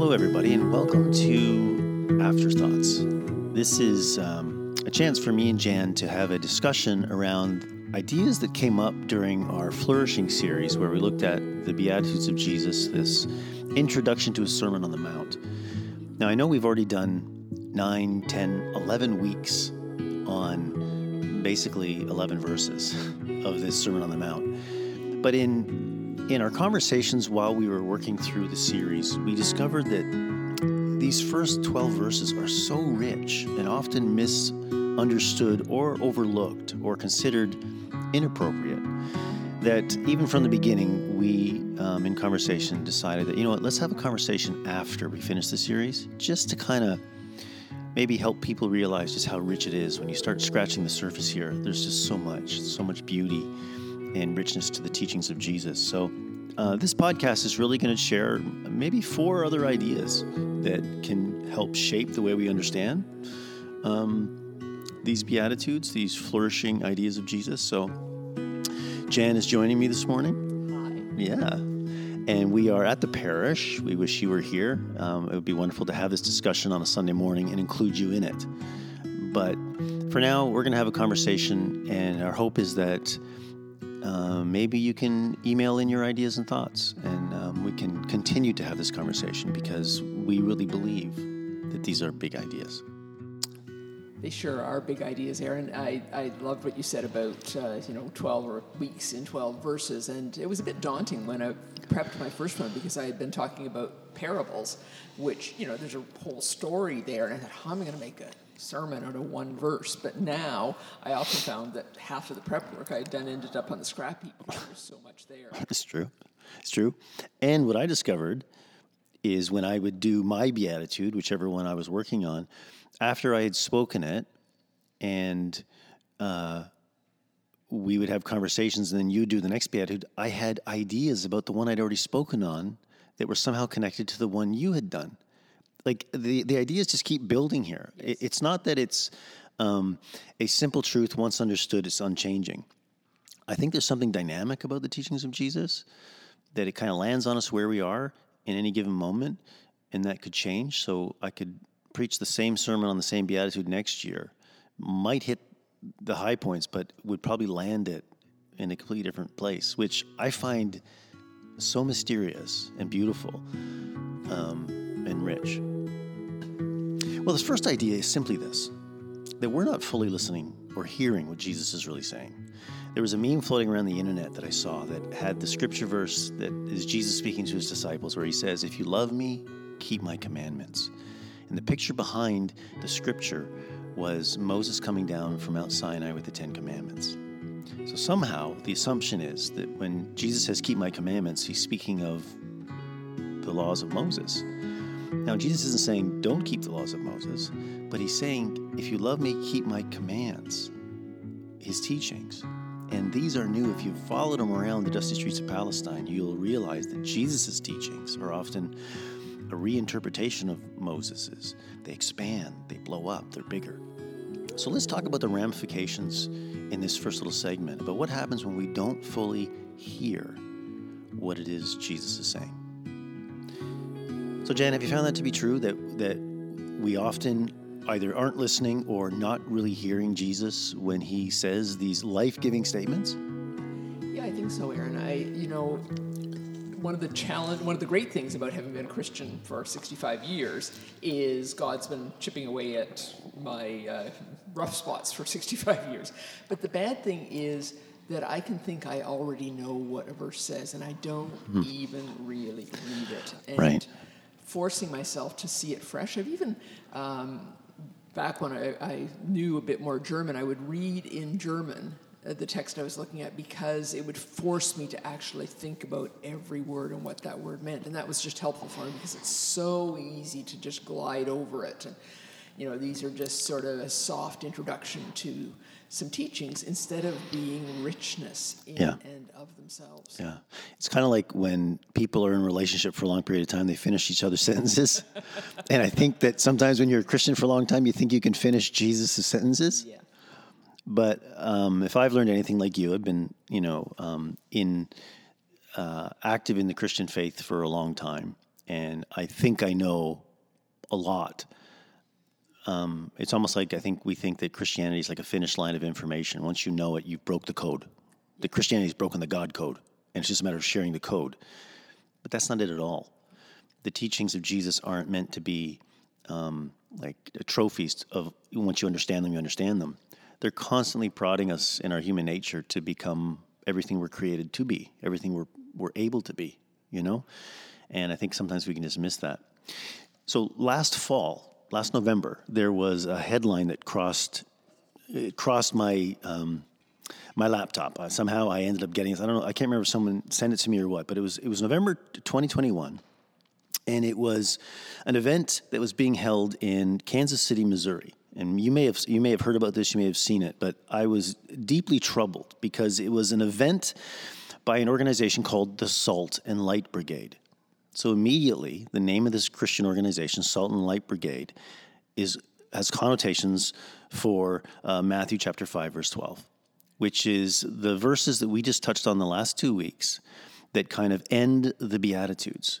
Hello, everybody, and welcome to Afterthoughts. This is um, a chance for me and Jan to have a discussion around ideas that came up during our Flourishing series, where we looked at the Beatitudes of Jesus, this introduction to a Sermon on the Mount. Now, I know we've already done 9, 10, 11 weeks on basically 11 verses of this Sermon on the Mount. But in in our conversations while we were working through the series, we discovered that these first 12 verses are so rich and often misunderstood or overlooked or considered inappropriate that even from the beginning, we, um, in conversation, decided that, you know what, let's have a conversation after we finish the series just to kind of maybe help people realize just how rich it is when you start scratching the surface here. There's just so much, so much beauty and richness to the teachings of Jesus. So, uh, this podcast is really going to share maybe four other ideas that can help shape the way we understand um, these Beatitudes, these flourishing ideas of Jesus. So, Jan is joining me this morning. Hi. Yeah. And we are at the parish. We wish you were here. Um, it would be wonderful to have this discussion on a Sunday morning and include you in it. But for now, we're going to have a conversation, and our hope is that uh, maybe you can email in your ideas and thoughts, and um, we can continue to have this conversation because we really believe that these are big ideas. They sure are big ideas, Aaron. I, I loved what you said about uh, you know 12 weeks in 12 verses, and it was a bit daunting when I prepped my first one because I had been talking about parables, which you know there's a whole story there, and I thought, how am I going to make a sermon out of one verse. But now I often found that half of the prep work I had done ended up on the scrap heap because there's so much there. It's true. It's true. And what I discovered is when I would do my beatitude, whichever one I was working on, after I had spoken it, and uh, we would have conversations, and then you do the next beatitude, I had ideas about the one I'd already spoken on that were somehow connected to the one you had done like the the ideas just keep building here. Yes. It, it's not that it's um, a simple truth once understood, it's unchanging. I think there's something dynamic about the teachings of Jesus that it kind of lands on us where we are in any given moment, and that could change. So I could preach the same sermon on the same beatitude next year, might hit the high points, but would probably land it in a completely different place, which I find so mysterious and beautiful um, and rich. Well, this first idea is simply this that we're not fully listening or hearing what Jesus is really saying. There was a meme floating around the internet that I saw that had the scripture verse that is Jesus speaking to his disciples, where he says, If you love me, keep my commandments. And the picture behind the scripture was Moses coming down from Mount Sinai with the Ten Commandments. So somehow the assumption is that when Jesus says, Keep my commandments, he's speaking of the laws of Moses. Now, Jesus isn't saying, don't keep the laws of Moses, but he's saying, if you love me, keep my commands, his teachings. And these are new. If you've followed him around the dusty streets of Palestine, you'll realize that Jesus' teachings are often a reinterpretation of Moses's. They expand, they blow up, they're bigger. So let's talk about the ramifications in this first little segment But what happens when we don't fully hear what it is Jesus is saying. So, Jan, have you found that to be true that that we often either aren't listening or not really hearing Jesus when he says these life-giving statements? Yeah, I think so, Aaron. I, you know, one of the challenge, one of the great things about having been a Christian for 65 years is God's been chipping away at my uh, rough spots for 65 years. But the bad thing is that I can think I already know what a verse says, and I don't mm-hmm. even really read it. And right forcing myself to see it fresh. I've even, um, back when I, I, knew a bit more German, I would read in German Uh, the text I was looking at because it would force me to actually think about every word and what that word meant. And that was just helpful for me because it's so easy to just glide over it. And, you know, these are just sort of a soft introduction to some teachings instead of being richness in yeah. and of themselves. Yeah. It's kind of like when people are in a relationship for a long period of time, they finish each other's sentences. and I think that sometimes when you're a Christian for a long time, you think you can finish Jesus' sentences. Yeah. But um, if I've learned anything like you, I've been, you know, um, in uh, active in the Christian faith for a long time, and I think I know a lot. Um, it's almost like I think we think that Christianity is like a finish line of information. Once you know it, you've broke the code. That Christianity has broken the God code, and it's just a matter of sharing the code. But that's not it at all. The teachings of Jesus aren't meant to be um, like trophies of once you understand them, you understand them. They're constantly prodding us in our human nature to become everything we're created to be, everything we're we're able to be. You know, and I think sometimes we can just miss that. So last fall, last November, there was a headline that crossed crossed my um, my laptop. Uh, somehow I ended up getting it. I don't know. I can't remember if someone sent it to me or what, but it was it was November 2021, and it was an event that was being held in Kansas City, Missouri. And you may have you may have heard about this. You may have seen it, but I was deeply troubled because it was an event by an organization called the Salt and Light Brigade. So immediately, the name of this Christian organization, Salt and Light Brigade, is has connotations for uh, Matthew chapter five, verse twelve, which is the verses that we just touched on the last two weeks, that kind of end the Beatitudes,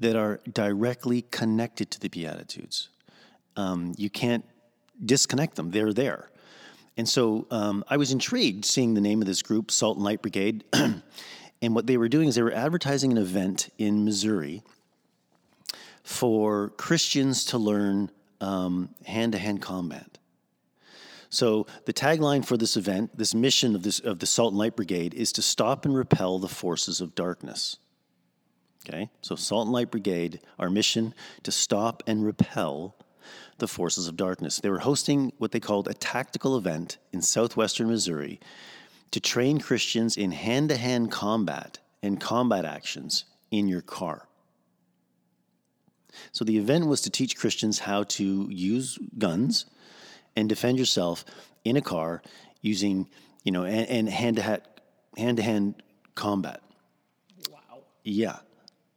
that are directly connected to the Beatitudes. Um, you can't disconnect them; they're there. And so um, I was intrigued seeing the name of this group, Salt and Light Brigade. and what they were doing is they were advertising an event in Missouri for Christians to learn hand to hand combat. So the tagline for this event, this mission of this of the Salt and Light Brigade, is to stop and repel the forces of darkness. Okay, so Salt and Light Brigade, our mission to stop and repel the forces of darkness. They were hosting what they called a tactical event in southwestern Missouri to train Christians in hand to hand combat and combat actions in your car. So the event was to teach Christians how to use guns and defend yourself in a car using, you know, and hand to hand hand to hand combat. Wow. Yeah.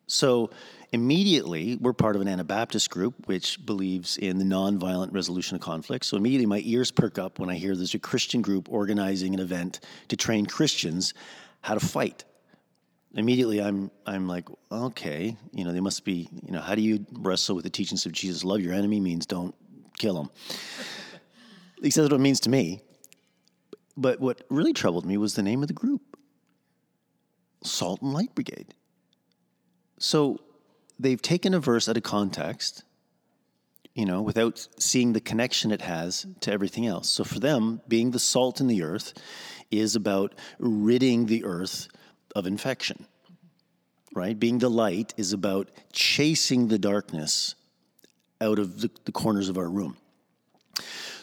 So immediately, we're part of an Anabaptist group which believes in the nonviolent resolution of conflict. So immediately, my ears perk up when I hear there's a Christian group organizing an event to train Christians how to fight. Immediately, I'm I'm like, okay, you know, they must be, you know, how do you wrestle with the teachings of Jesus? Love your enemy means don't kill them. At least that's what it means to me. But what really troubled me was the name of the group Salt and Light Brigade. So they've taken a verse out of context, you know, without seeing the connection it has to everything else. So for them, being the salt in the earth is about ridding the earth of infection, right? Being the light is about chasing the darkness out of the, the corners of our room.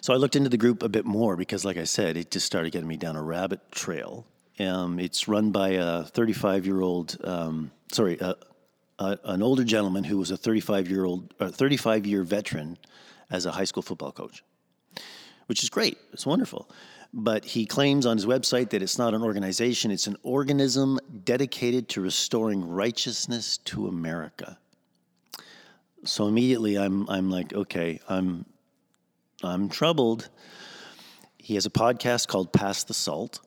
So I looked into the group a bit more because, like I said, it just started getting me down a rabbit trail. Um, it's run by a 35 year old, um, sorry, uh, an older gentleman who was a 35 year old, uh, 35 year veteran as a high school football coach, which is great. It's wonderful. But he claims on his website that it's not an organization, it's an organism dedicated to restoring righteousness to America. So immediately I'm, I'm like, okay, I'm, I'm troubled. He has a podcast called Pass the Salt.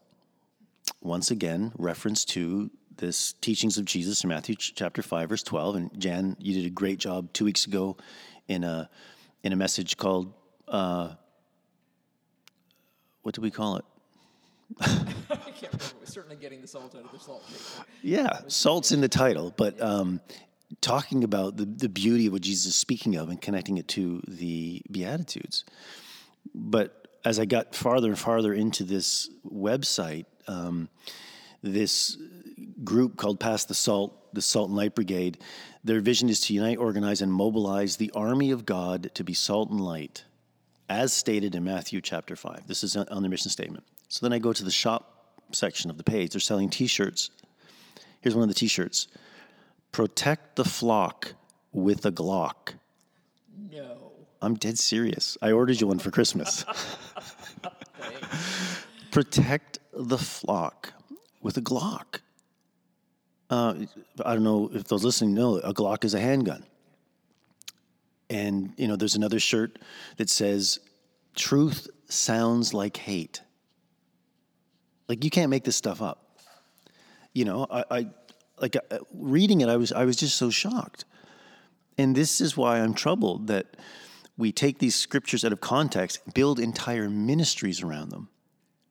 Once again, reference to this teachings of Jesus in Matthew chapter 5 verse 12 and Jan you did a great job 2 weeks ago in a in a message called uh, what do we call it? I can't remember. We're certainly getting the salt out of the salt paper. Yeah, salt's in the title, but um, talking about the, the beauty of what Jesus is speaking of and connecting it to the Beatitudes. But as I got farther and farther into this website, um, this group called Pass the Salt, the Salt and Light Brigade, their vision is to unite, organize, and mobilize the army of God to be salt and light, as stated in Matthew chapter 5. This is on their mission statement. So then I go to the shop section of the page. They're selling t shirts. Here's one of the t shirts Protect the flock with a Glock. No. I'm dead serious. I ordered you one for Christmas. Protect the flock with a Glock. Uh, I don't know if those listening know a Glock is a handgun. And you know, there's another shirt that says, "Truth sounds like hate." Like you can't make this stuff up. You know, I, I like uh, reading it. I was I was just so shocked And this is why I'm troubled that we take these scriptures out of context, build entire ministries around them.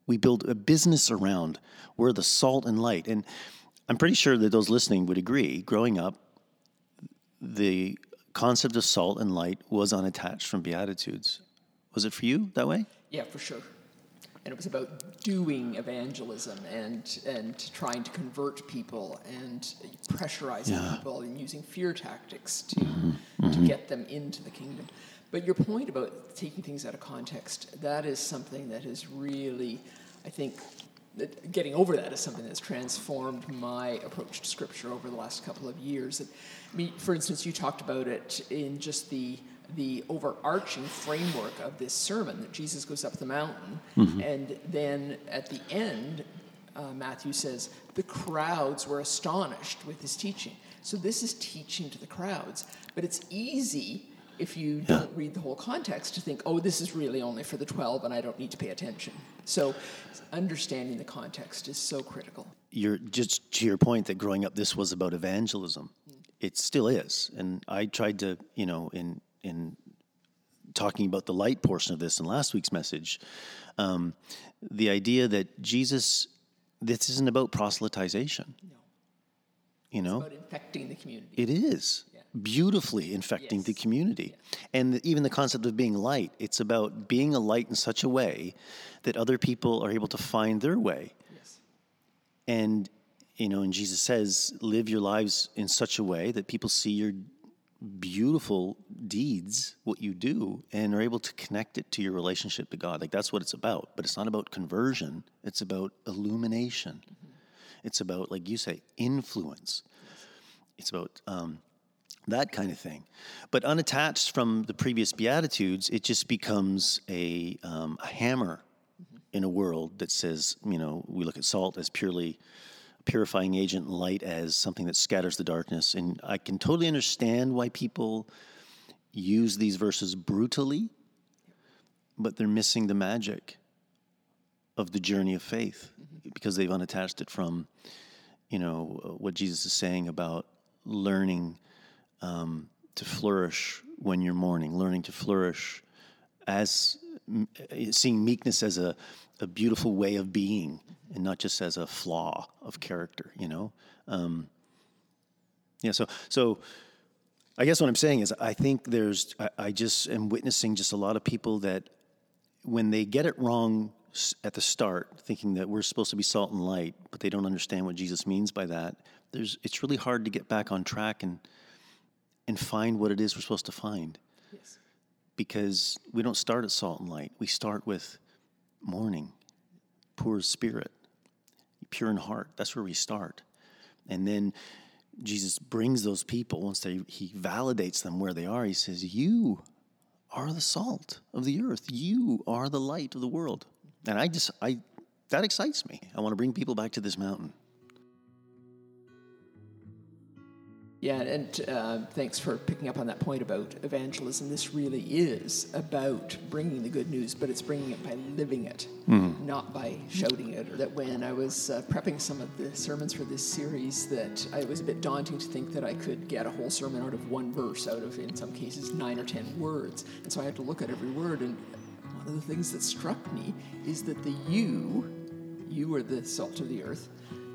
We build a business around we're the salt and light. And I'm pretty sure that those listening would agree. Growing up, the concept of salt and light was unattached from Beatitudes. Was it for you that way? Yeah, for sure. And it was about doing evangelism and and trying to convert people and pressurizing Yeah. people and using fear tactics to mm-hmm. to mm-hmm. get them into the kingdom. But your point about taking things out of context, that is something that has really, I think, getting over that is something that's transformed my approach to scripture over the last couple of years. That, I mean, for instance, you talked about it in just the the overarching framework of this sermon that Jesus goes up the mountain, and then at the end, uh, Matthew says the crowds were astonished with his teaching. So this is teaching to the crowds, but it's easy if you don't read the whole context to think, oh, this is really only for the 12 and I don't need to pay attention. So understanding the context is so critical. You're just to your point that growing up, this was about evangelism. It still is, and I tried to, you know, in in talking about the light portion of this in last week's message, um, the idea that Jesus, this isn't about proselytization. No. You know, About infecting the community. It is beautifully infecting the Yes. community. And even the concept of being light, it's about being a light in such a way that other people are able to find their way. yes. And, you know, and Jesus says, live your lives in such a way that people see your beautiful deeds, what you do, and are able to connect it to your relationship to God. Like that's what it's about. But it's not about conversion, it's about illumination. It's about, like you say, influence. It's about um, that kind of thing. But unattached from the previous Beatitudes, it just becomes a, um, a hammer in a world that says, you know, we look at salt as purely a purifying agent and light as something that scatters the darkness. And I can totally understand why people use these verses brutally, but they're missing the magic of the journey of faith because they've unattached it from, you know, what Jesus is saying about learning um, to flourish when you're mourning, learning to flourish as seeing meekness as a, a beautiful way of being and not just as a flaw of character, you know? Um, yeah, so, so I guess what I'm saying is I think there's, I, I just am witnessing just a lot of people that when they get it wrong at the start, thinking that we're supposed to be salt and light, but they don't understand what Jesus means by that, there's, it's really hard to get back on track and, and find what it is we're supposed to find Yes. because we don't start at salt and light. We start with mourning, poor spirit, pure in heart. That's where we start. And then Jesus brings those people, once they, he validates them where they are, he says, You are the salt of the earth. You are the light of the world. And I just, I, that excites me. I want to bring people back to this mountain. Yeah, and uh, thanks for picking up on that point about evangelism. This really is about bringing the good news, but it's bringing it by living it, not by shouting it. Or that when I was uh, prepping some of the sermons for this series, that I, it was a bit daunting to think that I could get a whole sermon out of one verse, out of in some cases nine or ten words, and so I had to look at every word. And one of the things that struck me is that the "you," you are the salt of the earth.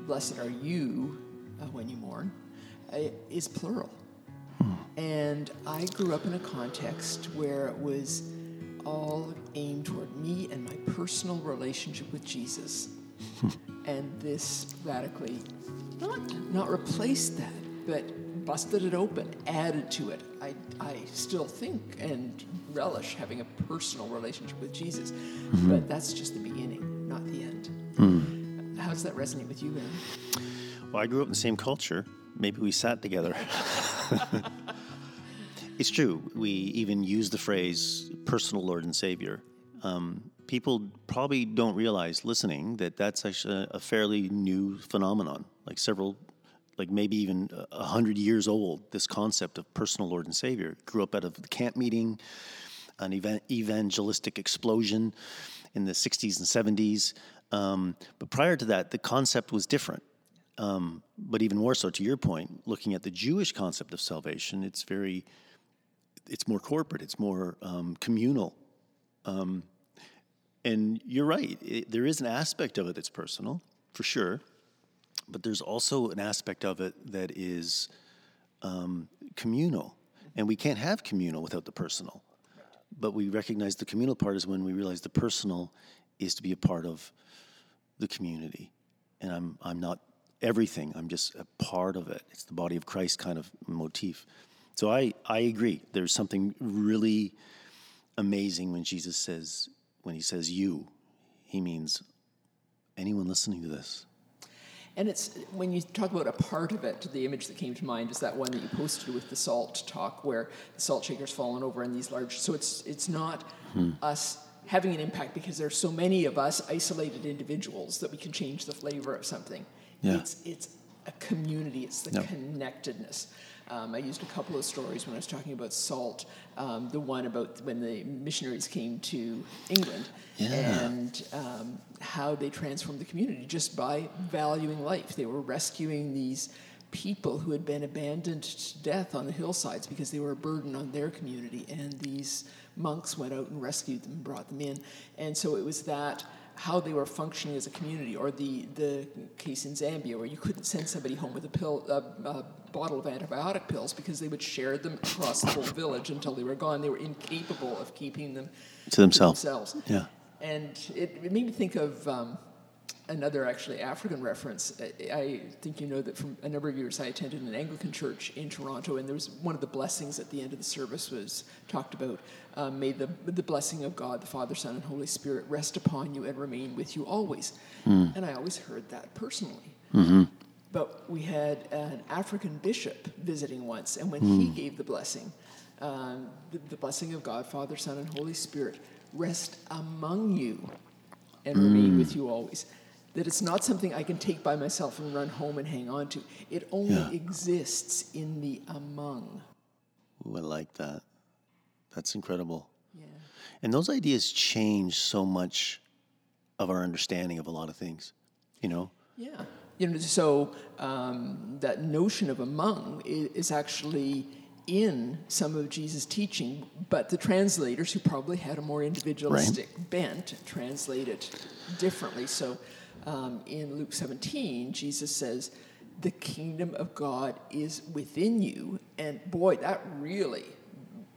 Blessed are you uh, when you mourn is plural. And I grew up in a context where it was all aimed toward me and my personal relationship with Jesus. and this radically not not replaced that, but busted it open, added to it. I, I still think and relish having a personal relationship with Jesus, mm-hmm. but that's just the beginning, not the end. Mm. How does that resonate with you, Aaron? Well, I grew up in the same culture. Maybe we sat together. it's true. We even use the phrase personal Lord and Savior. Um, people probably don't realize listening that that's actually a, fairly new phenomenon, like several, like maybe even a- hundred years old. This concept of personal Lord and Savior grew up out of the camp meeting, an evan- evangelistic explosion in the 60s and 70s. Um, but prior to that, the concept was different. Um, but even more so, to your point, looking at the Jewish concept of salvation, it's very, it's more corporate, it's more um, communal. Um, and you're right, it, there is an aspect of it that's personal, for sure, but there's also an aspect of it that is um, communal. And we can't have communal without the personal. But we recognize the communal part is when we realize the personal is to be a part of the community. And I'm, I'm not everything, I'm just a part of it. It's the body of Christ kind of motif. So I, I agree. There's something really amazing when Jesus says, when he says you, he means anyone listening to this. And it's when you talk about a part of it, the image that came to mind is that one that you posted with the salt talk, where the salt shaker's fallen over in these large. So it's it's not hmm. us having an impact because there's so many of us isolated individuals that we can change the flavor of something. Yeah. It's it's a community. It's the connectedness. Um, I used a couple of stories when I was talking about salt. Um, the one about when the missionaries came to England yeah. and um, how they transformed the community just by valuing life. They were rescuing these people who had been abandoned to death on the hillsides because they were a burden on their community. And these monks went out and rescued them and brought them in. And so it was that how they were functioning as a community, or the, the case in Zambia where you couldn't send somebody home with a pill, a, a bottle of antibiotic pills because they would share them across the whole village until they were gone. They were incapable of keeping them to themselves. To themselves. Yeah. And it, it made me think of um, another actually African reference. I, I, think you know that from a number of years I attended an Anglican church in Toronto, and there was one of the blessings at the end of the service was talked about. Um, may the, the blessing of God, the Father, Son, and Holy Spirit rest upon you and remain with you always. Mm. And I always heard that personally. Mm-hmm. But we had an African bishop visiting once, and when mm. he gave the blessing, um, the, the, blessing of God, Father, Son, and Holy Spirit rest among you and remain mm. with you always that it's not something I can take by myself and run home and hang on to. It only yeah. exists in the among. Ooh, I like that. That's incredible. Yeah. And those ideas change so much of our understanding of a lot of things, you know? Yeah. You know, so um, that notion of among is actually in some of Jesus' teaching, but the translators who probably had a more individualistic right. bent translate it differently. So um, in Luke 17, Jesus says, The kingdom of God is within you. And boy, that really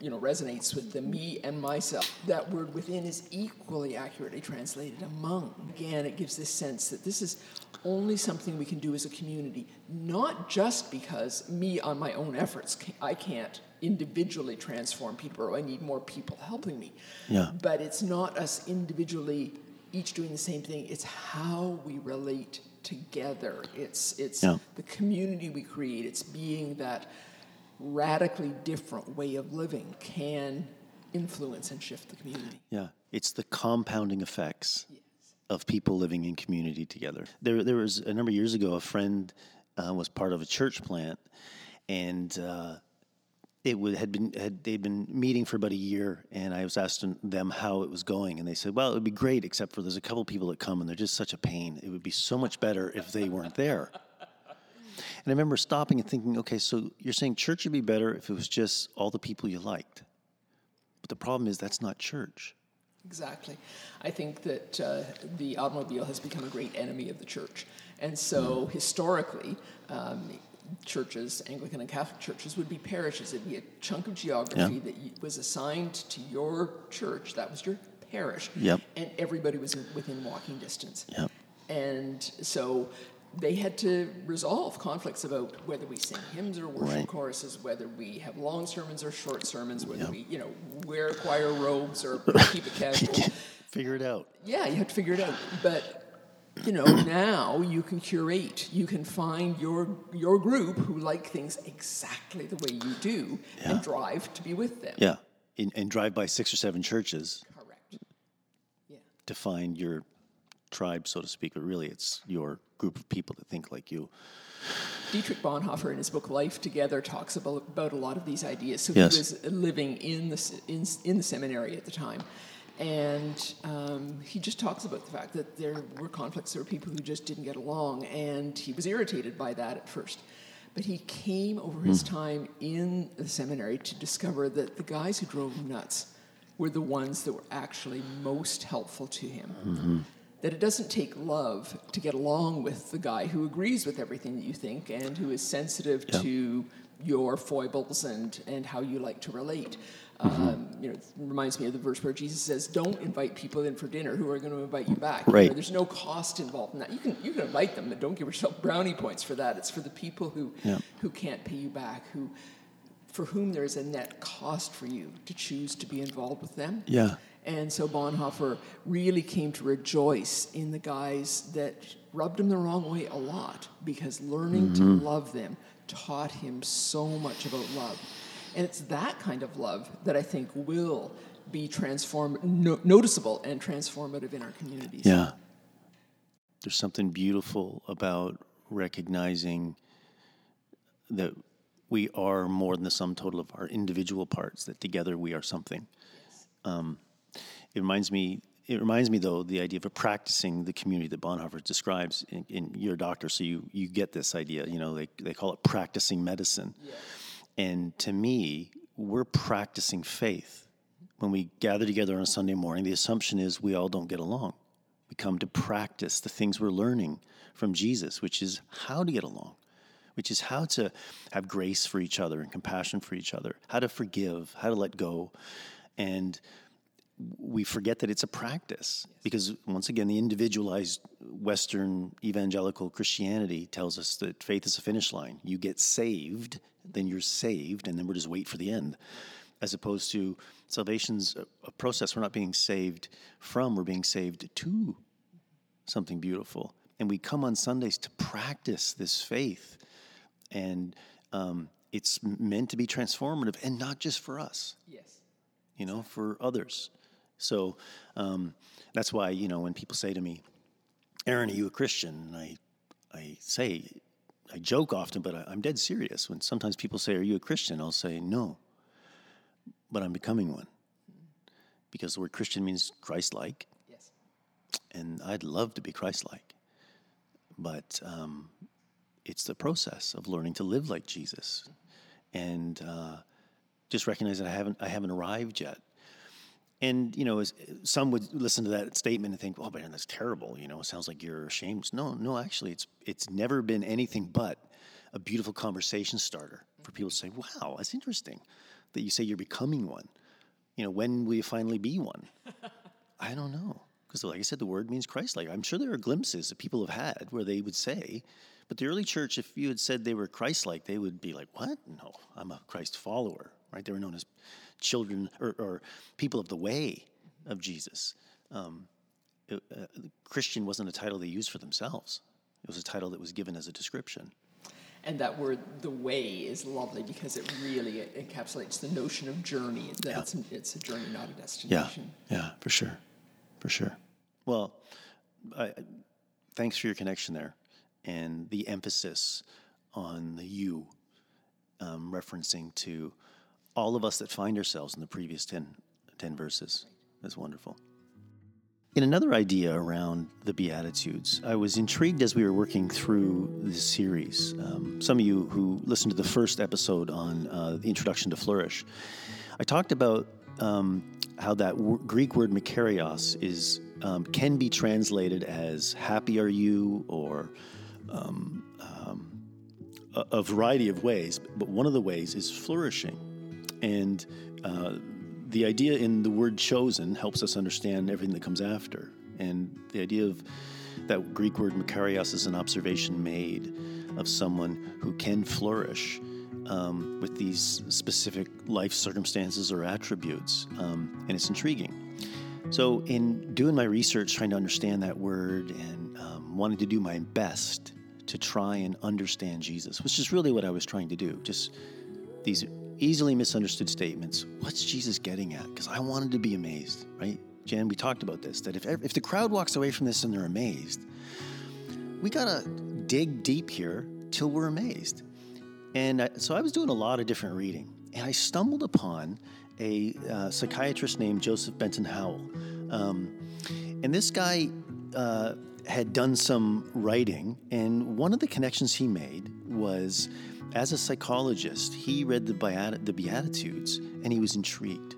you know resonates with the me and myself that word within is equally accurately translated among again it gives this sense that this is only something we can do as a community not just because me on my own efforts i can't individually transform people or i need more people helping me yeah. but it's not us individually each doing the same thing. It's how we relate together. It's it's yeah. the community we create. It's being that radically different way of living can influence and shift the community. Yeah, it's the compounding effects yes. Of people living in community together. There, there was a number of years ago, a friend uh, was part of a church plant, and uh, it would, had been had they'd been meeting for about a year, and I was asking them how it was going, and they said, "Well, it would be great, except for there's a couple people that come, and they're just such a pain. It would be so much better if they weren't there." And I remember stopping and thinking, "Okay, so you're saying church would be better if it was just all the people you liked, but the problem is that's not church." Exactly. I think that uh, the automobile has become a great enemy of the church. And so, historically, um, churches, Anglican and Catholic churches, would be parishes. It'd be a chunk of geography yeah. that was assigned to your church. That was your parish. Yep. And everybody was within walking distance. Yep. And so they had to resolve conflicts about whether we sing hymns or worship right. choruses, whether we have long sermons or short sermons, whether yep. we, you know, wear choir robes or keep it casual. figure it out. Yeah, you have to figure it out. But you know, now you can curate. You can find your your group who like things exactly the way you do yeah. and drive to be with them. Yeah, and, and drive by six or seven churches. Correct. Yeah. To find your tribe, so to speak, but really it's your group of people that think like you. Dietrich Bonhoeffer, in his book Life Together, talks about, about a lot of these ideas. So yes. he was living in the, in, in the seminary at the time And um, he just talks about the fact that there were conflicts, there were people who just didn't get along, and he was irritated by that at first. But he came over his time in the seminary to discover that the guys who drove him nuts were the ones that were actually most helpful to him. That it doesn't take love to get along with the guy who agrees with everything that you think and who is sensitive Yeah. to your foibles and, and how you like to relate. Mm-hmm. Um, you know, it reminds me of the verse where Jesus says, "Don't invite people in for dinner who are going to invite you back." You know, Right. there's no cost involved in that. You can you can invite them, but don't give yourself brownie points for that. It's for the people who Yeah. who can't pay you back, who for whom there is a net cost for you to choose to be involved with them. Yeah. And so Bonhoeffer really came to rejoice in the guys that rubbed him the wrong way a lot because learning to love them taught him so much about love. And it's that kind of love that I think will be transform no, noticeable and transformative in our communities. Yeah. There's something beautiful about recognizing that we are more than the sum total of our individual parts, that together we are something. Um, it reminds me. It reminds me, though, the idea of a practicing the community that Bonhoeffer describes. In, in you're a doctor, so you you get this idea. You know, they they call it practicing medicine. And to me, we're practicing faith. When we gather together on a Sunday morning, the assumption is we all don't get along. We come to practice the things we're learning from Jesus, which is how to get along, which is how to have grace for each other and compassion for each other, how to forgive, how to let go. And we forget that it's a practice. Because once again the individualized western evangelical christianity tells us that faith is a finish line. You get saved then you're saved and then we're just wait for the end. As opposed to salvation's a, a process. We're not being saved from we're being saved to something beautiful. And we come on sundays to practice this faith. And um, it's meant to be transformative and not just for us. Yes. you know, for others. So um, that's why, you know, when people say to me, Aaron, are you a Christian? And I, I say, I joke often, but I, I'm dead serious. When sometimes people say, Are you a Christian? I'll say, No, but I'm becoming one. Because the word Christian means Christ like, Yes. and I'd love to be Christ like. But um, it's the process of learning to live like Jesus. And uh, just recognize that I haven't, I haven't arrived yet. And you know, some would listen to that statement and think, "Oh, man, that's terrible." You know, it sounds like you're ashamed. No, no, actually, it's it's never been anything but a beautiful conversation starter for people to say, "Wow, that's interesting that you say you're becoming one." You know, when will you finally be one? I don't know because, like I said, the word means Christ-like. I'm sure there are glimpses that people have had where they would say, but the early church, if you had said they were Christ-like, they would be like, "What? No, I'm a Christ follower." Right? They were known as children or, or people of the way of Jesus. Um, it- uh, Christian wasn't a title they used for themselves. It was a title that was given as a description. And that word, the way, is lovely because it really encapsulates the notion of journey. That it's, it's a journey, not a destination. yeah, yeah, for sure, for sure. Well, I- thanks for your connection there, and the emphasis on the you, um, referencing to all of us that find ourselves in the previous 10, 10 verses. That's wonderful. In another idea around the Beatitudes, I was intrigued as we were working through this series. Um, some of you who listened to the first episode on uh, the introduction to Flourish, I talked about um, how that w- Greek word makarios is um, can be translated as "happy are you" or um, um, a, a variety of ways. But one of the ways is flourishing, and uh, the idea in the word chosen helps us understand everything that comes after. And the idea of that Greek word makarios is an observation made of someone who can flourish um, with these specific life circumstances or attributes. Um, and it's intriguing. So, in doing my research, trying to understand that word and um, wanting to do my best to try and understand Jesus, which is really what I was trying to do, just these easily misunderstood statements. What's Jesus getting at? Because I wanted to be amazed, right? Jan, we talked about this that if, if the crowd walks away from this and they're amazed, we got to dig deep here till we're amazed. And I, so I was doing a lot of different reading, and I stumbled upon a uh, psychiatrist named Joseph Benton Howell. Um, and this guy uh, had done some writing, and one of the connections he made was as a psychologist, he read the, Beat- the Beatitudes and he was intrigued.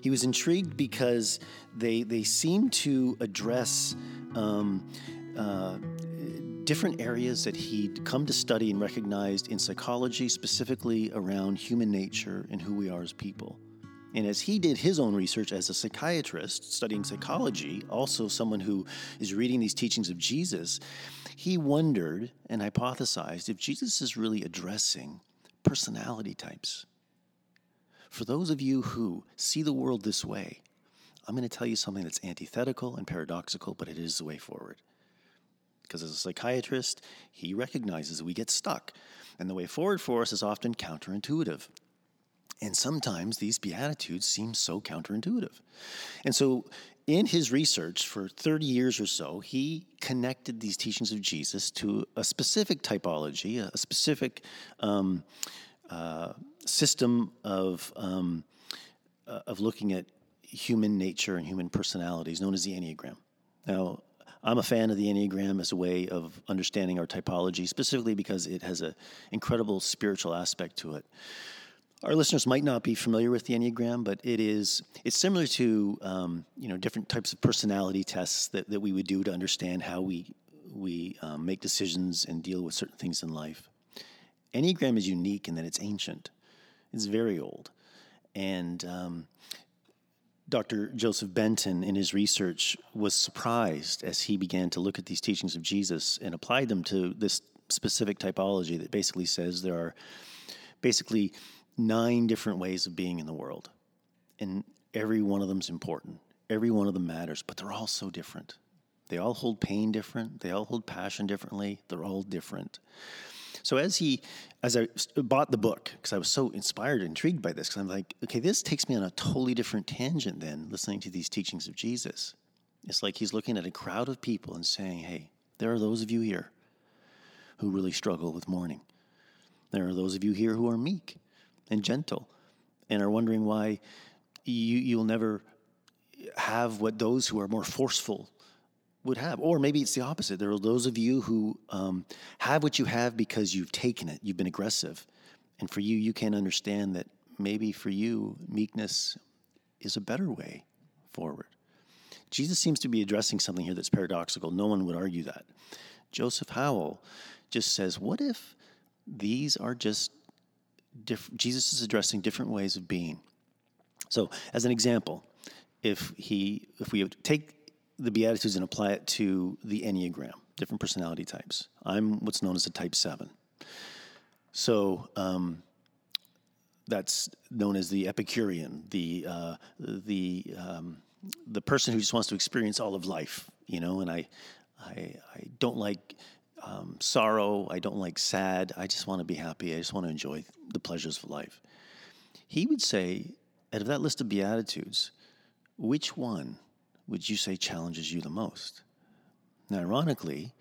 He was intrigued because they, they seem to address um, uh, different areas that he'd come to study and recognized in psychology, specifically around human nature and who we are as people. And as he did his own research as a psychiatrist studying psychology, also someone who is reading these teachings of Jesus, he wondered and hypothesized if Jesus is really addressing personality types. For those of you who see the world this way, I'm going to tell you something that's antithetical and paradoxical, but it is the way forward. Because as a psychiatrist, he recognizes we get stuck, and the way forward for us is often counterintuitive. And sometimes these Beatitudes seem so counterintuitive. And so, in his research for 30 years or so, he connected these teachings of Jesus to a specific typology, a specific um, uh, system of, um, uh, of looking at human nature and human personalities known as the Enneagram. Now, I'm a fan of the Enneagram as a way of understanding our typology, specifically because it has an incredible spiritual aspect to it. Our listeners might not be familiar with the Enneagram, but it is it's similar to um, you know different types of personality tests that, that we would do to understand how we we um, make decisions and deal with certain things in life. Enneagram is unique in that it's ancient; it's very old, and um, Dr. Joseph Benton, in his research, was surprised as he began to look at these teachings of Jesus and applied them to this specific typology that basically says there are basically nine different ways of being in the world. And every one of them is important. Every one of them matters, but they're all so different. They all hold pain different. They all hold passion differently. They're all different. So as he, as I bought the book, because I was so inspired intrigued by this, because I'm like, okay, this takes me on a totally different tangent than listening to these teachings of Jesus. It's like he's looking at a crowd of people and saying, hey, there are those of you here who really struggle with mourning. There are those of you here who are meek and gentle and are wondering why you, you'll never have what those who are more forceful would have. Or maybe it's the opposite. There are those of you who um, have what you have because you've taken it, you've been aggressive. And for you, you can't understand that maybe for you, meekness is a better way forward. Jesus seems to be addressing something here that's paradoxical. No one would argue that. Joseph Howell just says, What if these are just diff- Jesus is addressing different ways of being? So, as an example, if he if we take the Beatitudes and apply it to the Enneagram, different personality types. I'm what's known as a type seven. So um, that's known as the Epicurean, the uh, the um, the person who just wants to experience all of life, you know. And I I, I don't like um, sorrow. I don't like sad. I just want to be happy. I just want to enjoy the pleasures of life. He would say, out of that list of beatitudes, which one would you say challenges you the most? Now, ironically,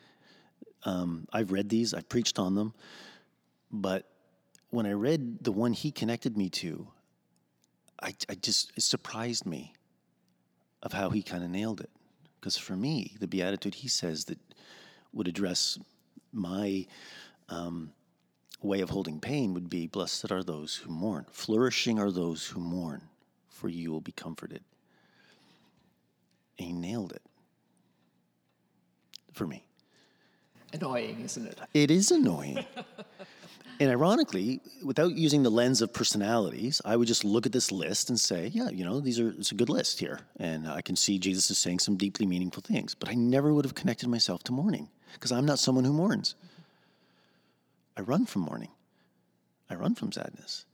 um, I've read these, I've preached on them, but when I read the one he connected me to, I, I just, it surprised me of how he kind of nailed it. Because for me, the beatitude he says that would address my um, way of holding pain would be Blessed are those who mourn. Flourishing are those who mourn, for you will be comforted. And he nailed it for me. Annoying, isn't it? It is annoying. and ironically, without using the lens of personalities, I would just look at this list and say, yeah, you know, these are it's a good list here. And I can see Jesus is saying some deeply meaningful things. But I never would have connected myself to mourning because I'm not someone who mourns. I run from mourning. I run from sadness.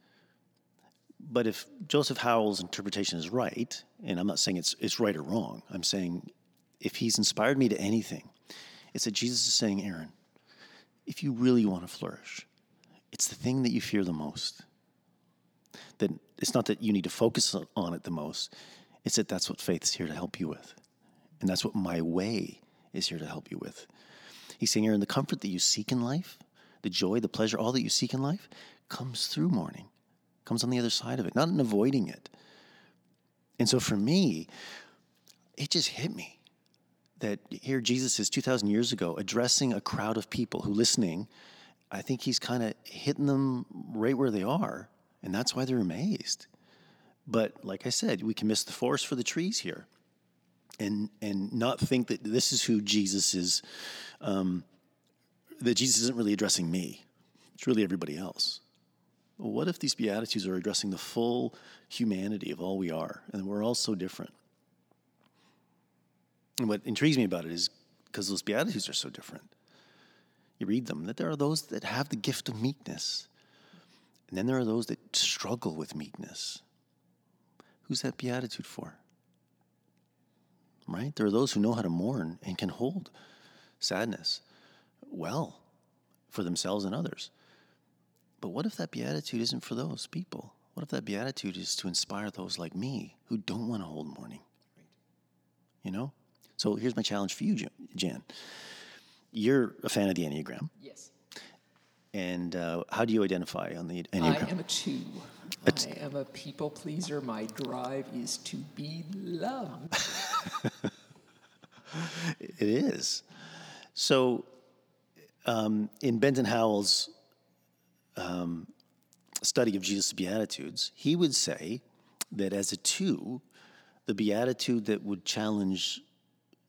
But if Joseph Howell's interpretation is right, and I'm not saying it's, it's right or wrong, I'm saying if he's inspired me to anything, it's that Jesus is saying, Aaron, if you really want to flourish, it's the thing that you fear the most. That it's not that you need to focus on it the most, it's that that's what faith is here to help you with. And that's what my way is here to help you with. He's saying, Aaron, the comfort that you seek in life, the joy, the pleasure, all that you seek in life comes through mourning comes on the other side of it, not in avoiding it. And so for me, it just hit me that here Jesus is 2,000 years ago addressing a crowd of people who listening. I think he's kind of hitting them right where they are, and that's why they're amazed. But like I said, we can miss the forest for the trees here, and and not think that this is who Jesus is. Um, that Jesus isn't really addressing me; it's really everybody else. What if these beatitudes are addressing the full humanity of all we are, and we're all so different? And what intrigues me about it is because those beatitudes are so different. You read them that there are those that have the gift of meekness, and then there are those that struggle with meekness. Who's that beatitude for? Right? There are those who know how to mourn and can hold sadness well for themselves and others. But what if that beatitude isn't for those people? What if that beatitude is to inspire those like me who don't want to hold mourning? You know? So here's my challenge for you, Jan. You're a fan of the Enneagram. Yes. And uh, how do you identify on the Enneagram? I am a two. It's, I am a people pleaser. My drive is to be loved. it is. So, um, in Benton Howell's um, study of Jesus' Beatitudes, he would say that as a two, the Beatitude that would challenge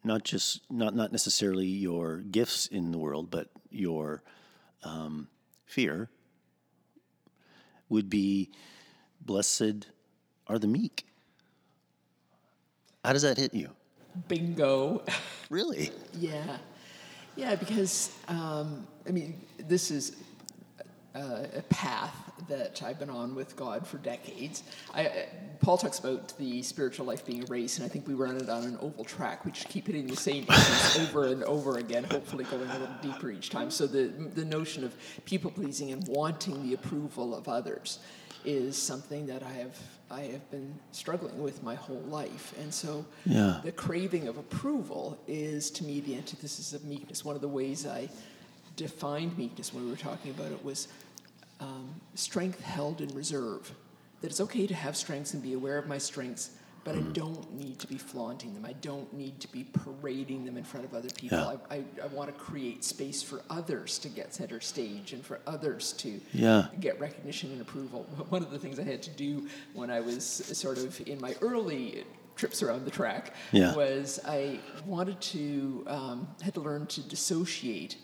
not just not not necessarily your gifts in the world, but your um, fear would be blessed are the meek. How does that hit you? Bingo. Really? yeah, yeah. Because um, I mean, this is uh, a path that I've been on with God for decades. I, uh, Paul talks about the spiritual life being a race, and I think we run it on an oval track. We just keep hitting the same issues over and over again, hopefully going a little deeper each time. So the the notion of people pleasing and wanting the approval of others is something that I have I have been struggling with my whole life, and so yeah. the craving of approval is to me the antithesis of meekness. One of the ways I defined meekness when we were talking about it was um, strength held in reserve. That it's okay to have strengths and be aware of my strengths, but I mm. don't need to be flaunting them. I don't need to be parading them in front of other people. Yeah. I, I, I want to create space for others to get center stage and for others to yeah. get recognition and approval. One of the things I had to do when I was sort of in my early trips around the track yeah. was I wanted to, um, had to learn to dissociate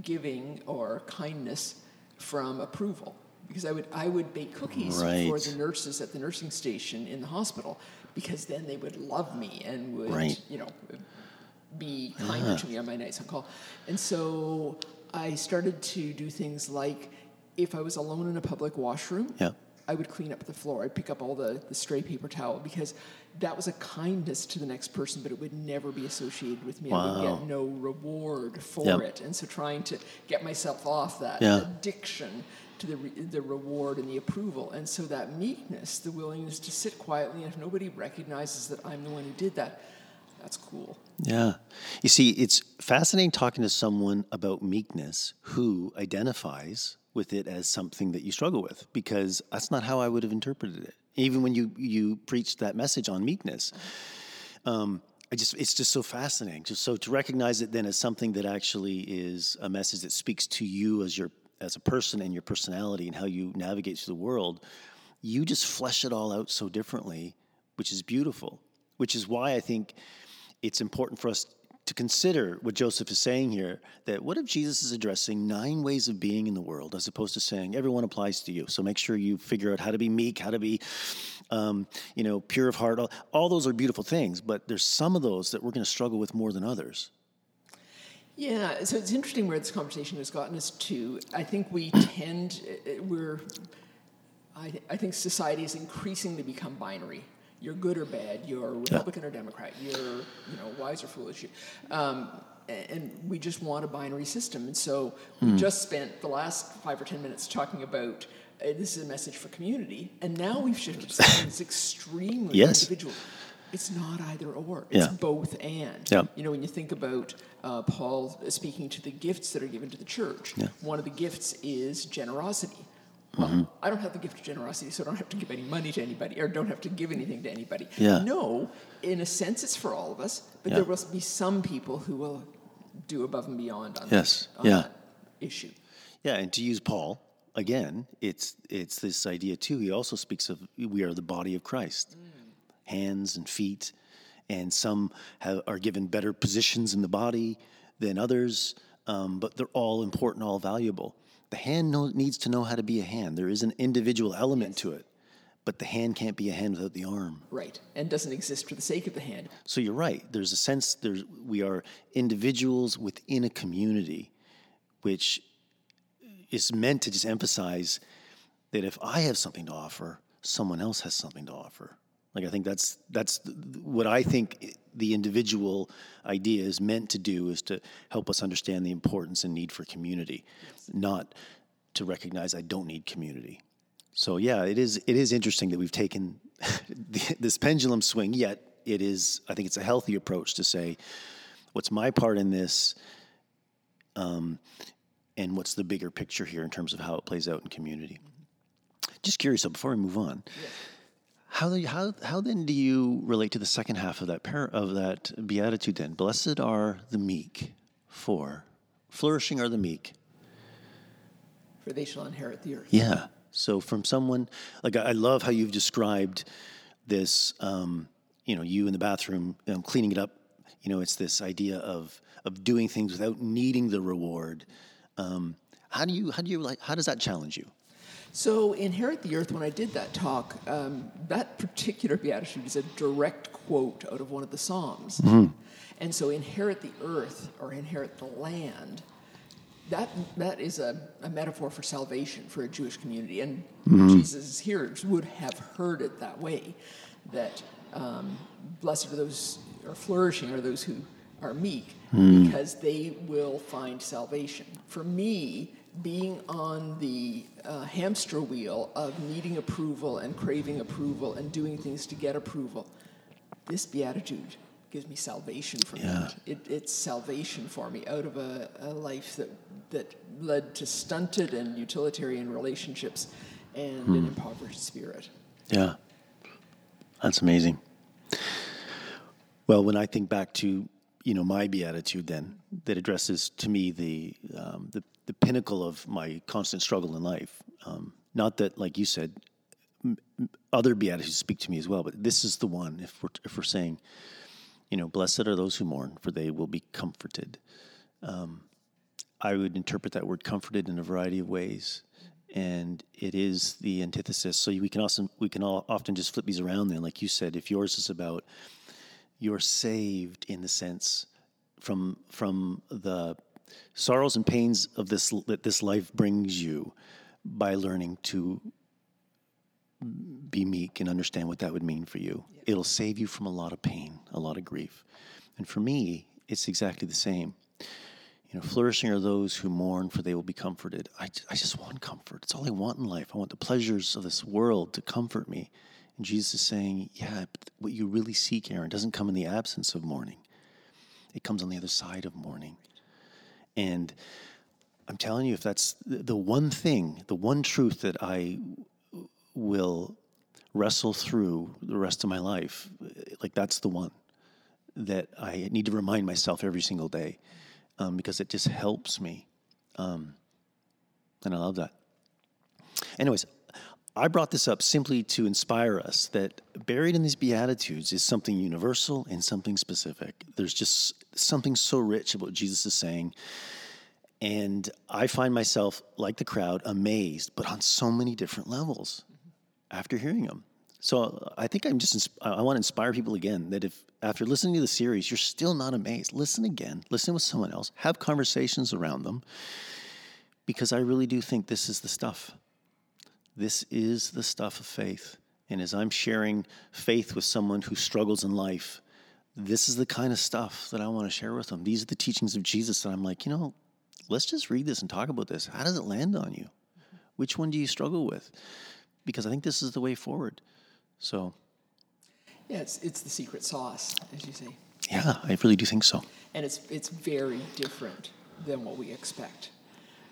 giving or kindness from approval because I would I would bake cookies right. for the nurses at the nursing station in the hospital because then they would love me and would right. you know be kinder yeah. to me ah. on my nights on call. And so I started to do things like if I was alone in a public washroom, yeah. I would clean up the floor. I'd pick up all the, the stray paper towel because that was a kindness to the next person, but it would never be associated with me. Wow. I would get no reward for yep. it. And so trying to get myself off that yeah. addiction to the, re- the reward and the approval. And so that meekness, the willingness to sit quietly, and if nobody recognizes that I'm the one who did that, that's cool. Yeah. You see, it's fascinating talking to someone about meekness who identifies with it as something that you struggle with because that's not how I would have interpreted it. Even when you you preached that message on meekness, um, I just it's just so fascinating. Just so to recognize it then as something that actually is a message that speaks to you as your as a person and your personality and how you navigate through the world. You just flesh it all out so differently, which is beautiful. Which is why I think it's important for us to consider what Joseph is saying here that what if Jesus is addressing nine ways of being in the world as opposed to saying everyone applies to you? So make sure you figure out how to be meek, how to be, um, you know, pure of heart. All, all those are beautiful things, but there's some of those that we're going to struggle with more than others. Yeah, so it's interesting where this conversation has gotten us to. I think we tend, we're, I, I think society has increasingly become binary you're good or bad, you're Republican yeah. or Democrat, you're you know wise or foolish. Um, and we just want a binary system. And so we mm. just spent the last five or ten minutes talking about uh, this is a message for community, and now we've shifted to something that's extremely yes. individual. It's not either or. It's yeah. both and. Yeah. You know, when you think about uh, Paul speaking to the gifts that are given to the church, yeah. one of the gifts is generosity Well, Mm-hmm. I don't have the gift of generosity, so I don't have to give any money to anybody or don't have to give anything to anybody. Yeah. No, in a sense, it's for all of us, but Yeah. there will be some people who will do above and beyond on, Yes, on yeah. that issue. Yeah, and to use Paul again, it's it's this idea too. He also speaks of we are the body of Christ, hands and feet, and some have, are given better positions in the body than others, um, but they're all important, all valuable. The hand know, needs to know how to be a hand. There is an individual element to it, but the hand can't be a hand without the arm. Right, and doesn't exist for the sake of the hand. So you're right. There's a sense there's we are individuals within a community, which is meant to just emphasize that if I have something to offer, someone else has something to offer. Like I think that's that's what I think the individual idea is meant to do is to help us understand the importance and need for community, not to recognize I don't need community. So yeah, it is it is interesting that we've taken this pendulum swing. Yet it is I think it's a healthy approach to say, what's my part in this, um, and what's the bigger picture here in terms of how it plays out in community. Just curious, though, before we move on, how do you, how how then do you relate to the second half of that par- of that beatitude? Then, blessed are the meek, for flourishing are the meek. For they shall inherit the earth. Yeah. So from someone like I love how you've described this. Um, you know, you in the bathroom um, cleaning it up. You know, it's this idea of of doing things without needing the reward. Um, how do you how do you like how does that challenge you? So, Inherit the Earth, when I did that talk, um, that particular beatitude is a direct quote out of one of the Psalms. And so, inherit the earth or inherit the land, that, that is a, a metaphor for salvation for a Jewish community. And Jesus' hearers would have heard it that way that um, blessed are those, who are flourishing are those who are meek, because they will find salvation. For me, being on the uh, hamster wheel of needing approval and craving approval and doing things to get approval, this beatitude gives me salvation from Yeah. that. It, it's salvation for me out of a, a life that, that led to stunted and utilitarian relationships and an impoverished spirit. Yeah, that's amazing. Well, when I think back to you know my beatitude, then that addresses to me the um, the, the pinnacle of my constant struggle in life. Um, not that, like you said, other beatitudes speak to me as well, but this is the one. If we're if we're saying, you know, blessed are those who mourn, for they will be comforted. Um, I would interpret that word comforted in a variety of ways. And it is the antithesis. So we can also we can all often just flip these around. Then, like you said, if yours is about you're saved in the sense from from the sorrows and pains of this that this life brings you by learning to be meek and understand what that would mean for you. It'll save you from a lot of pain, a lot of grief. And for me, it's exactly the same. You know, flourishing are those who mourn, for they will be comforted. I, I just want comfort. It's all I want in life. I want the pleasures of this world to comfort me. And Jesus is saying, yeah, what you really seek, Aaron, doesn't come in the absence of mourning. It comes on the other side of mourning. And I'm telling you, if that's the the one thing, the one truth that I will wrestle through the rest of my life, like that's the one that I need to remind myself every single day um, because it just helps me. Um, and I love that. Anyways, I brought this up simply to inspire us that buried in these Beatitudes is something universal and something specific. There's just something so rich about Jesus is saying. And I find myself, like the crowd, amazed, but on so many different levels after hearing them. So I think I'm just, I want to inspire people again that if after listening to the series, you're still not amazed, listen again, listen with someone else, have conversations around them, because I really do think this is the stuff. This is the stuff of faith. And as I'm sharing faith with someone who struggles in life, this is the kind of stuff that I want to share with them. These are the teachings of Jesus that I'm like, you know, let's just read this and talk about this. How does it land on you? Which one do you struggle with? Because I think this is the way forward. So, Yeah, it's, it's the secret sauce, as you say. yeah, I really do think so. And it's, it's very different than what we expect.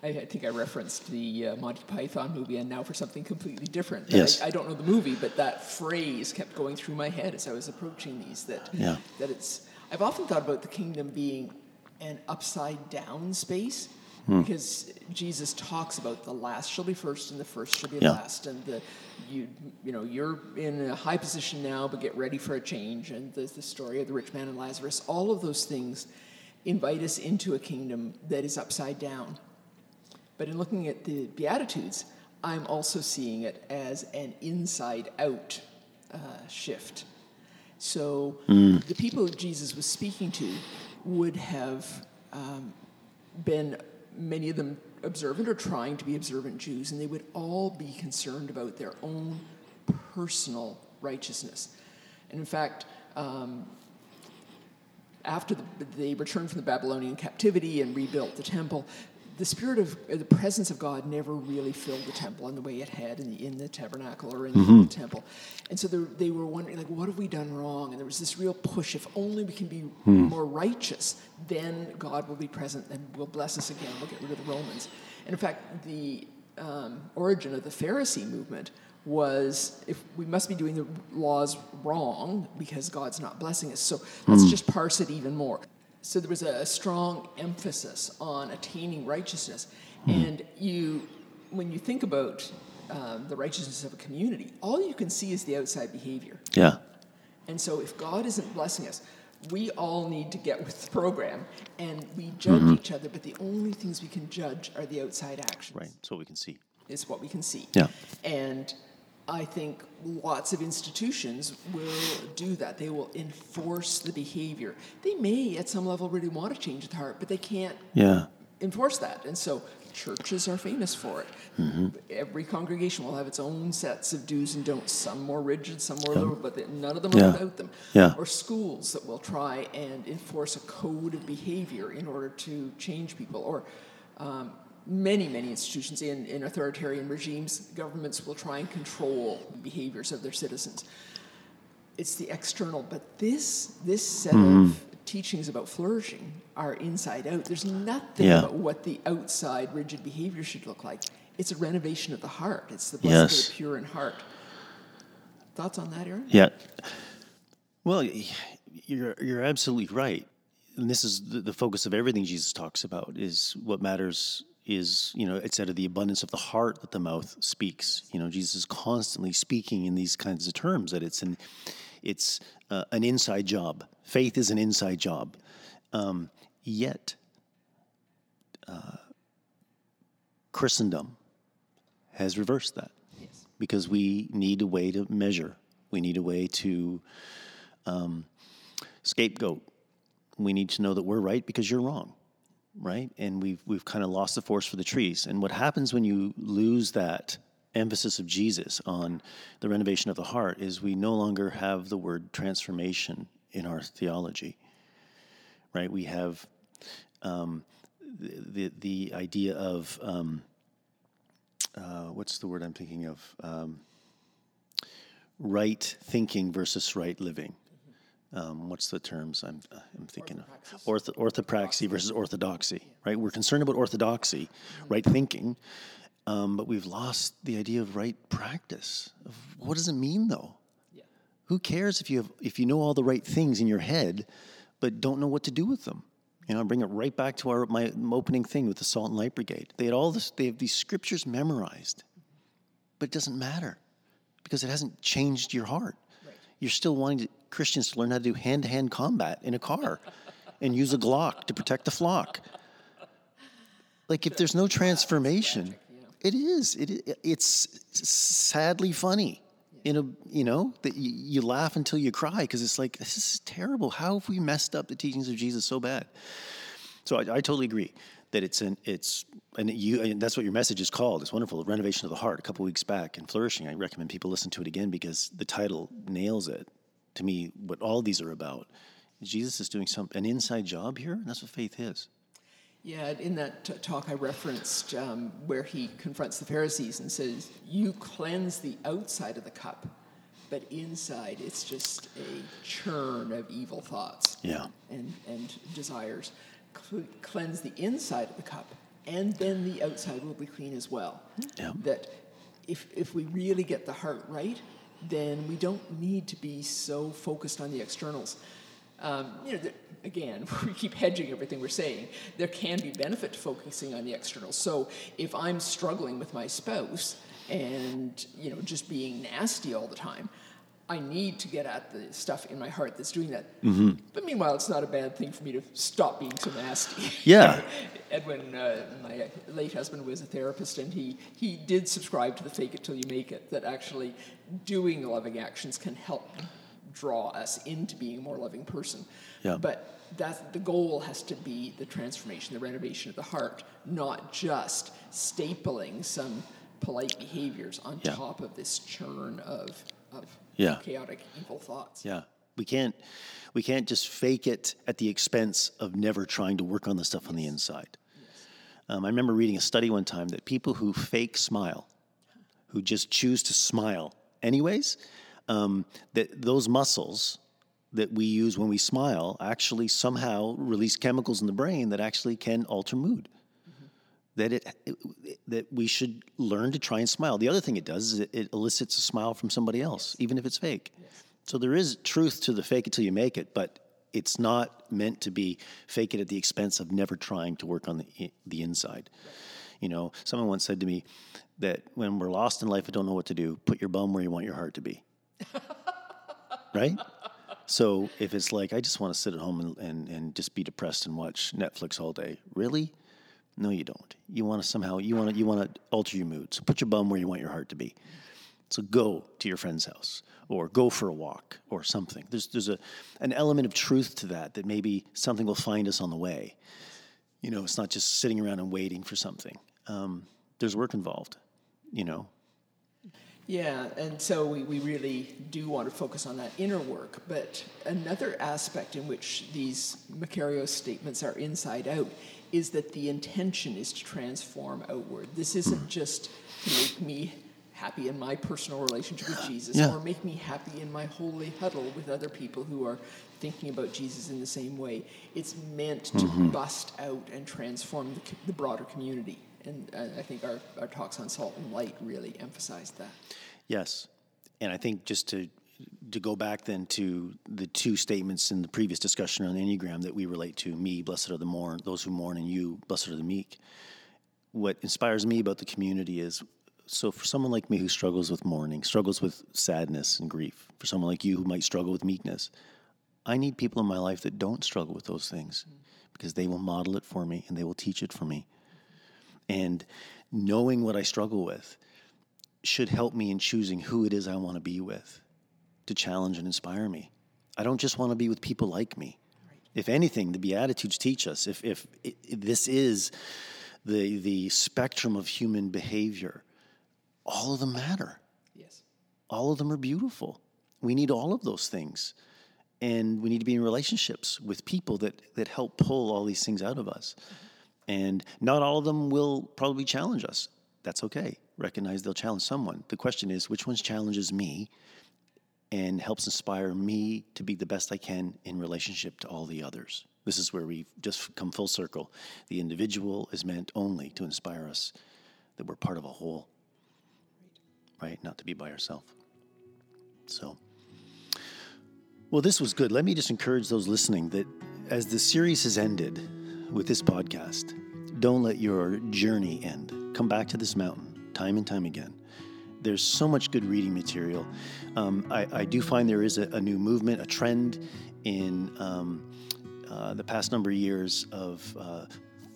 I, I think I referenced the uh, Monty Python movie, and now for something completely different. Yes. I, I don't know the movie, but that phrase kept going through my head as I was approaching these. That Yeah. that it's. I've often thought about the kingdom being an upside down space. Hmm. Because Jesus talks about the last shall be first and the first shall be Yeah. last, and the you you know you're in a high position now, but get ready for a change. And the the story of the rich man and Lazarus, all of those things invite us into a kingdom that is upside down. But in looking at the Beatitudes, I'm also seeing it as an inside out uh, shift. So the people Jesus was speaking to would have um, been, many of them, observant or trying to be observant Jews, and they would all be concerned about their own personal righteousness. And in fact, um, after the, they returned from the Babylonian captivity and rebuilt the temple, the spirit of uh, the presence of God never really filled the temple in the way it had in the, in the tabernacle or in the temple. And so they, they were wondering, like, what have we done wrong? And there was this real push if only we can be more righteous, then God will be present and will bless us again. We'll get rid of the Romans. And in fact, the um, origin of the Pharisee movement was if we must be doing the laws wrong because God's not blessing us. So let's just parse it even more. So there was a strong emphasis on attaining righteousness. And you, when you think about um, the righteousness of a community, all you can see is the outside behavior. Yeah. And so if God isn't blessing us, we all need to get with the program and we judge Mm-hmm. each other, but the only things we can judge are the outside actions Right. That's what we can see. It's what we can see. Yeah. And I think lots of institutions will do that. They will enforce the behavior. They may, at some level, really want to change the heart, but they can't Yeah. enforce that. And so churches are famous for it. Mm-hmm. Every congregation will have its own sets of do's and don'ts, some more rigid, some more liberal, but none of them Yeah. are without them. Yeah. Or schools that will try and enforce a code of behavior in order to change people. Or um, many, many institutions in, in authoritarian regimes, governments will try and control behaviors of their citizens. It's the external, but this this set Mm-hmm. of teachings about flourishing are inside out. There's nothing Yeah. about what the outside rigid behavior should look like. It's a renovation of the heart. It's the blessed Yes. of the pure in heart. Thoughts on that, Aaron? Yeah. Well, you're you're absolutely right, and this is the, the focus of everything Jesus talks about. Is what matters is you know it's out of the abundance of the heart that the mouth speaks. You know, Jesus is constantly speaking in these kinds of terms that it's an it's uh, an inside job. Faith is an inside job. Um, yet, uh, Christendom has reversed that Yes. because we need a way to measure. We need a way to um, scapegoat. We need to know that we're right because you're wrong, right? And we've we've kind of lost the forest for the trees. And what happens when you lose that emphasis of Jesus on the renovation of the heart is we no longer have the word transformation in our theology, right? We have um, the, the the idea of um, uh, what's the word I'm thinking of? Um, right thinking versus right living. Um, what's the terms I'm, I'm thinking of? Ortho, orthopraxy versus orthodoxy, right? We're concerned about orthodoxy, right thinking, um, but we've lost the idea of right practice. What does it mean, though? Yeah. Who cares if you have if you know all the right things in your head, but don't know what to do with them? You know, I bring it right back to our my opening thing with the Salt and Light Brigade. They had all this. They have these scriptures memorized, but it doesn't matter because it hasn't changed your heart. Right. You're still wanting to, Christians to learn how to do hand-to-hand combat in a car and use a Glock to protect the flock. Like if there's no transformation, it is. It, it's sadly funny. In a, you know, that you, you laugh until you cry because it's like this is terrible. How have we messed up the teachings of Jesus so bad? So I, I totally agree that it's an it's and you and that's what your message is called. It's wonderful, renovation of the heart. A couple weeks back and flourishing. I recommend people listen to it again because the title nails it. To me, what all these are about. Jesus is doing some an inside job here, and that's what faith is. Yeah, in that t- talk I referenced um, where he confronts the Pharisees and says, You cleanse the outside of the cup, but inside it's just a churn of evil thoughts Yeah. and, and desires. Cl- cleanse the inside of the cup, and then the outside will be clean as well. Yeah. That if, if we really get the heart right, then we don't need to be so focused on the externals. Um, you know, the, again, we keep hedging everything we're saying. There can be benefit to focusing on the externals. So if I'm struggling with my spouse and you know just being nasty all the time, I need to get at the stuff in my heart that's doing that. Mm-hmm. But meanwhile, it's not a bad thing for me to stop being so nasty. Yeah. Edwin, uh, my late husband, was a therapist, and he, he did subscribe to the fake it till you make it, that actually doing loving actions can help draw us into being a more loving person. Yeah. But that the goal has to be the transformation, the renovation of the heart, not just stapling some polite behaviors on Yeah. top of this churn of, of Yeah. chaotic evil thoughts. Yeah. We can't we can't just fake it at the expense of never trying to work on the stuff on the inside. Um, I remember reading a study one time that people who fake smile, who just choose to smile anyways, um, that those muscles that we use when we smile actually somehow release chemicals in the brain that actually can alter mood. That it, that we should learn to try and smile. The other thing it does is it, it elicits a smile from somebody else, even if it's fake. So there is truth to the fake it till you make it, but it's not meant to be fake it at the expense of never trying to work on the the inside. You know, someone once said to me that when we're lost in life and don't know what to do, put your bum where you want your heart to be. right? So if it's like I just want to sit at home and, and, and just be depressed and watch Netflix all day, really? No, you don't. You want to somehow you want to you want to alter your mood. So put your bum where you want your heart to be. So go to your friend's house or go for a walk or something. There's there's a an element of truth to that that maybe something will find us on the way. You know, it's not just sitting around and waiting for something. Um, there's work involved. You know, Yeah, and so we, we really do want to focus on that inner work. But another aspect in which these makarios statements are inside out is that the intention is to transform outward. This isn't just to make me happy in my personal relationship with Jesus Yeah. or make me happy in my holy huddle with other people who are thinking about Jesus in the same way. It's meant to mm-hmm. bust out and transform the, the broader community. And I think our, our talks on salt and light really emphasized that. Yes, and I think just to to go back then to the two statements in the previous discussion on Enneagram that we relate to: me, blessed are the mourn, those who mourn, and you, blessed are the meek. What inspires me about the community is so for someone like me who struggles with mourning, struggles with sadness and grief, for someone like you who might struggle with meekness, I need people in my life that don't struggle with those things because they will model it for me and they will teach it for me. And knowing what I struggle with should help me in choosing who it is I want to be with to challenge and inspire me. I don't just want to be with people like me. If anything, the Beatitudes teach us if, if, if this is the, the spectrum of human behavior, all of them matter. Yes. All of them are beautiful. We need all of those things. And we need to be in relationships with people that, that help pull all these things out of us. Mm-hmm. And not all of them will probably challenge us. That's okay. Recognize they'll challenge someone. The question is, which ones challenges me and helps inspire me to be the best I can in relationship to all the others? This is where we've just come full circle. The individual is meant only to inspire us that we're part of a whole, right? Not to be by ourselves. So, well, this was good. Let me just encourage those listening that as the series has ended with this podcast, don't let your journey end. Come back to this mountain time and time again. There's so much good reading material. Um, I, I do find there is a, a new movement, a trend in um, uh, the past number of years of uh,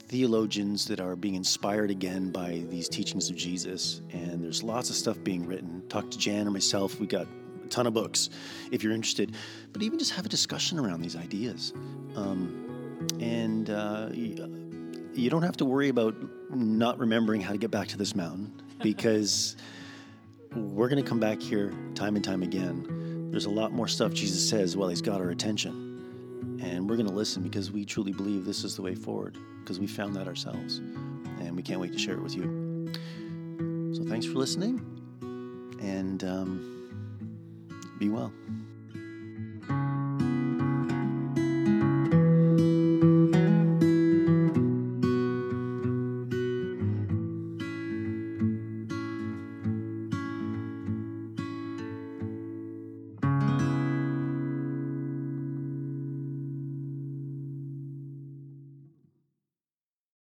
theologians that are being inspired again by these teachings of Jesus. And there's lots of stuff being written. Talk to Jan or myself. We got a ton of books if you're interested. But even just have a discussion around these ideas. Um, and uh, you don't have to worry about not remembering how to get back to this mountain because we're going to come back here time and time again. There's a lot more stuff Jesus says while he's got our attention. And we're going to listen because we truly believe this is the way forward because we found that ourselves. And we can't wait to share it with you. So thanks for listening and um, be well.